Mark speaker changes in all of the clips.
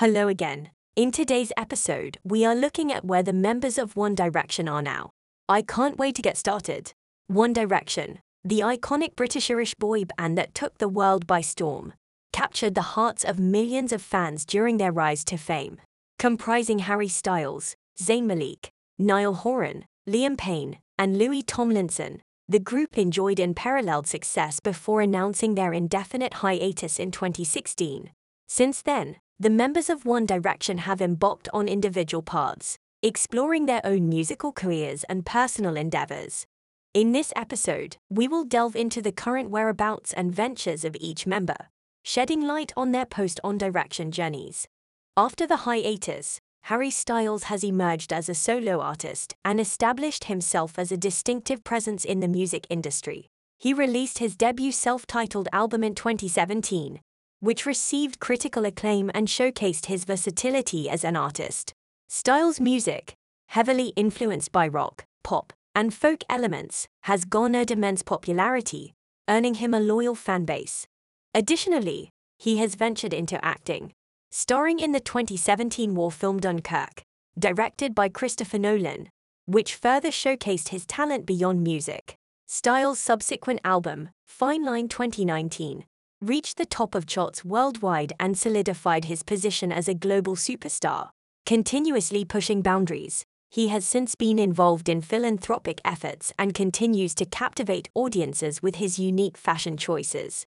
Speaker 1: Hello again. In today's episode, we are looking at where the members of One Direction are now. I can't wait to get started. One Direction, the iconic British Irish boy band that took the world by storm, captured the hearts of millions of fans during their rise to fame. Comprising Harry Styles, Zayn Malik, Niall Horan, Liam Payne, and Louis Tomlinson, the group enjoyed unparalleled success before announcing their indefinite hiatus in 2016. Since then, the members of One Direction have embarked on individual paths, exploring their own musical careers and personal endeavors. In this episode, we will delve into the current whereabouts and ventures of each member, shedding light on their post One Direction journeys. After the hiatus, Harry Styles has emerged as a solo artist and established himself as a distinctive presence in the music industry. He released his debut self titled album in 2017, which received critical acclaim and showcased his versatility as an artist. Styles' music, heavily influenced by rock, pop, and folk elements, has garnered immense popularity, earning him a loyal fanbase. Additionally, he has ventured into acting, starring in the 2017 war film Dunkirk, directed by Christopher Nolan, which further showcased his talent beyond music. Styles' subsequent album, Fine Line 2019, reached the top of charts worldwide and solidified his position as a global superstar. Continuously pushing boundaries, he has since been involved in philanthropic efforts and continues to captivate audiences with his unique fashion choices.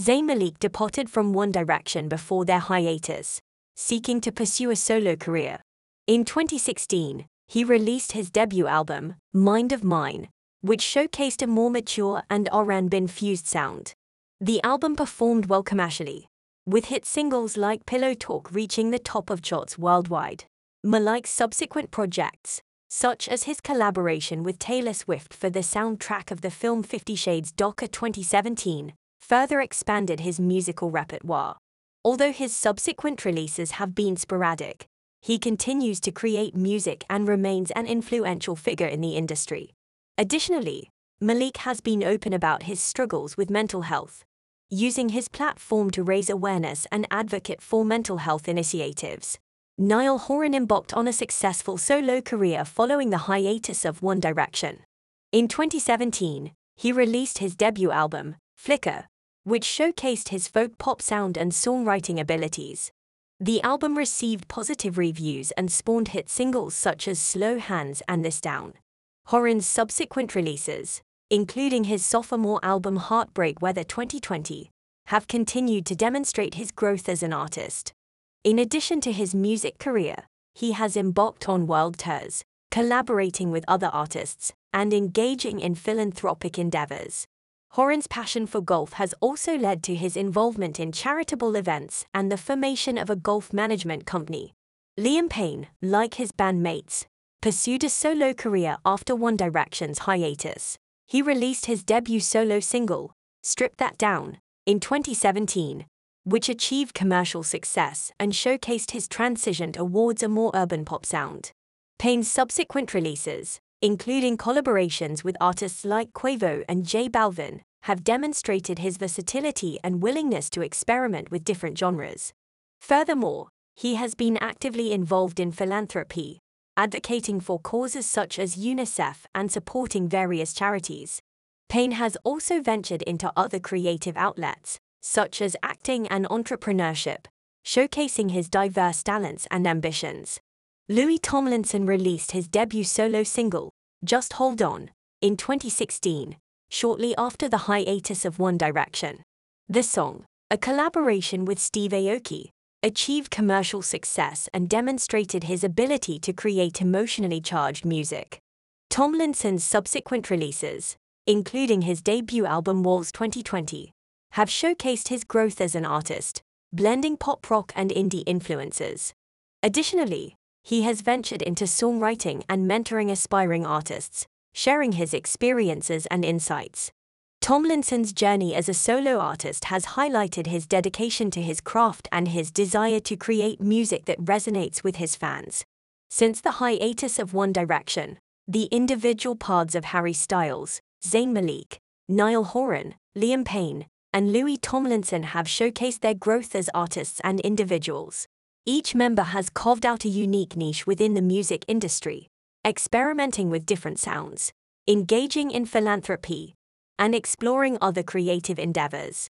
Speaker 1: Zayn Malik departed from One Direction before their hiatus, seeking to pursue a solo career. In 2016, he released his debut album, Mind of Mine, which showcased a more mature and R&B-infused sound. The album performed well commercially, with hit singles like Pillow Talk reaching the top of charts worldwide. Malik's subsequent projects, such as his collaboration with Taylor Swift for the soundtrack of the film Fifty Shades Darker 2017, further expanded his musical repertoire. Although his subsequent releases have been sporadic, he continues to create music and remains an influential figure in the industry. Additionally, Malik has been open about his struggles with mental health, using his platform to raise awareness and advocate for mental health initiatives. Niall Horan embarked on a successful solo career following the hiatus of One Direction. In 2017, he released his debut album, Flicker, which showcased his folk pop sound and songwriting abilities. The album received positive reviews and spawned hit singles such as Slow Hands and This Town. Horan's subsequent releases, including his sophomore album Heartbreak Weather 2020, have continued to demonstrate his growth as an artist. In addition to his music career, he has embarked on world tours, collaborating with other artists, and engaging in philanthropic endeavors. Horan's passion for golf has also led to his involvement in charitable events and the formation of a golf management company. Liam Payne, like his bandmates, pursued a solo career after One Direction's hiatus. He released his debut solo single, Strip That Down, in 2017, which achieved commercial success and showcased his transition towards a more urban pop sound. Payne's subsequent releases, including collaborations with artists like Quavo and J Balvin, have demonstrated his versatility and willingness to experiment with different genres. Furthermore, he has been actively involved in philanthropy, advocating for causes such as UNICEF and supporting various charities. Payne has also ventured into other creative outlets, such as acting and entrepreneurship, showcasing his diverse talents and ambitions. Louis Tomlinson released his debut solo single, Just Hold On, in 2016, shortly after the hiatus of One Direction. This song, a collaboration with Steve Aoki, achieved commercial success and demonstrated his ability to create emotionally charged music. Tomlinson's subsequent releases, including his debut album Walls 2020, have showcased his growth as an artist, blending pop rock and indie influences. Additionally, he has ventured into songwriting and mentoring aspiring artists, sharing his experiences and insights. Tomlinson's journey as a solo artist has highlighted his dedication to his craft and his desire to create music that resonates with his fans. Since the hiatus of One Direction, the individual paths of Harry Styles, Zayn Malik, Niall Horan, Liam Payne, and Louis Tomlinson have showcased their growth as artists and individuals. Each member has carved out a unique niche within the music industry, experimenting with different sounds, engaging in philanthropy, and exploring other creative endeavors.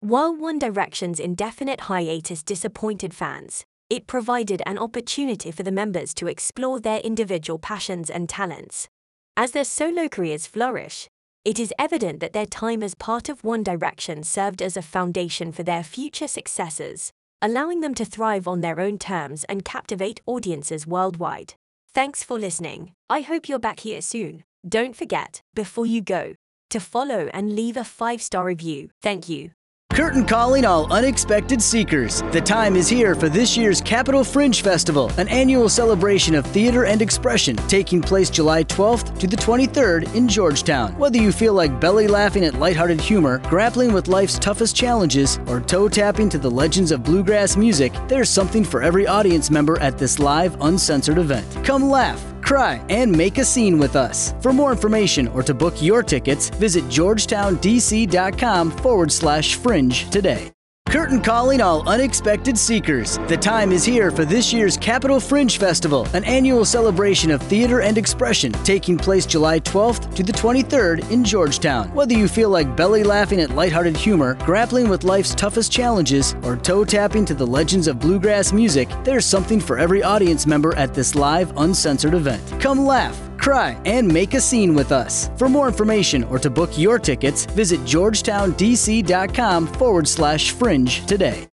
Speaker 1: While One Direction's indefinite hiatus disappointed fans, it provided an opportunity for the members to explore their individual passions and talents. As their solo careers flourish, it is evident that their time as part of One Direction served as a foundation for their future successes, allowing them to thrive on their own terms and captivate audiences worldwide. Thanks for listening. I hope you're back here soon. Don't forget, before you go, to follow and leave a five star review. Thank you.
Speaker 2: Curtain calling all unexpected seekers. The time is here for this year's Capital Fringe Festival, an annual celebration of theater and expression taking place July 12th to the 23rd in Georgetown. Whether you feel like belly laughing at lighthearted humor, grappling with life's toughest challenges, or toe tapping to the legends of bluegrass music, there's something for every audience member at this live, uncensored event. Come laugh cry, and make a scene with us. For more information or to book your tickets, visit georgetowndc.com forward slash fringe today. Curtain calling all unexpected seekers. The time is here for this year's Capital Fringe Festival, an annual celebration of theater and expression taking place July 12th to the 23rd in Georgetown. Whether you feel like belly laughing at lighthearted humor, grappling with life's toughest challenges, or toe tapping to the legends of bluegrass music, there's something for every audience member at this live, uncensored event. Come laugh cry, and make a scene with us. For more information or to book your tickets, visit georgetowndc.com forward slash fringe today.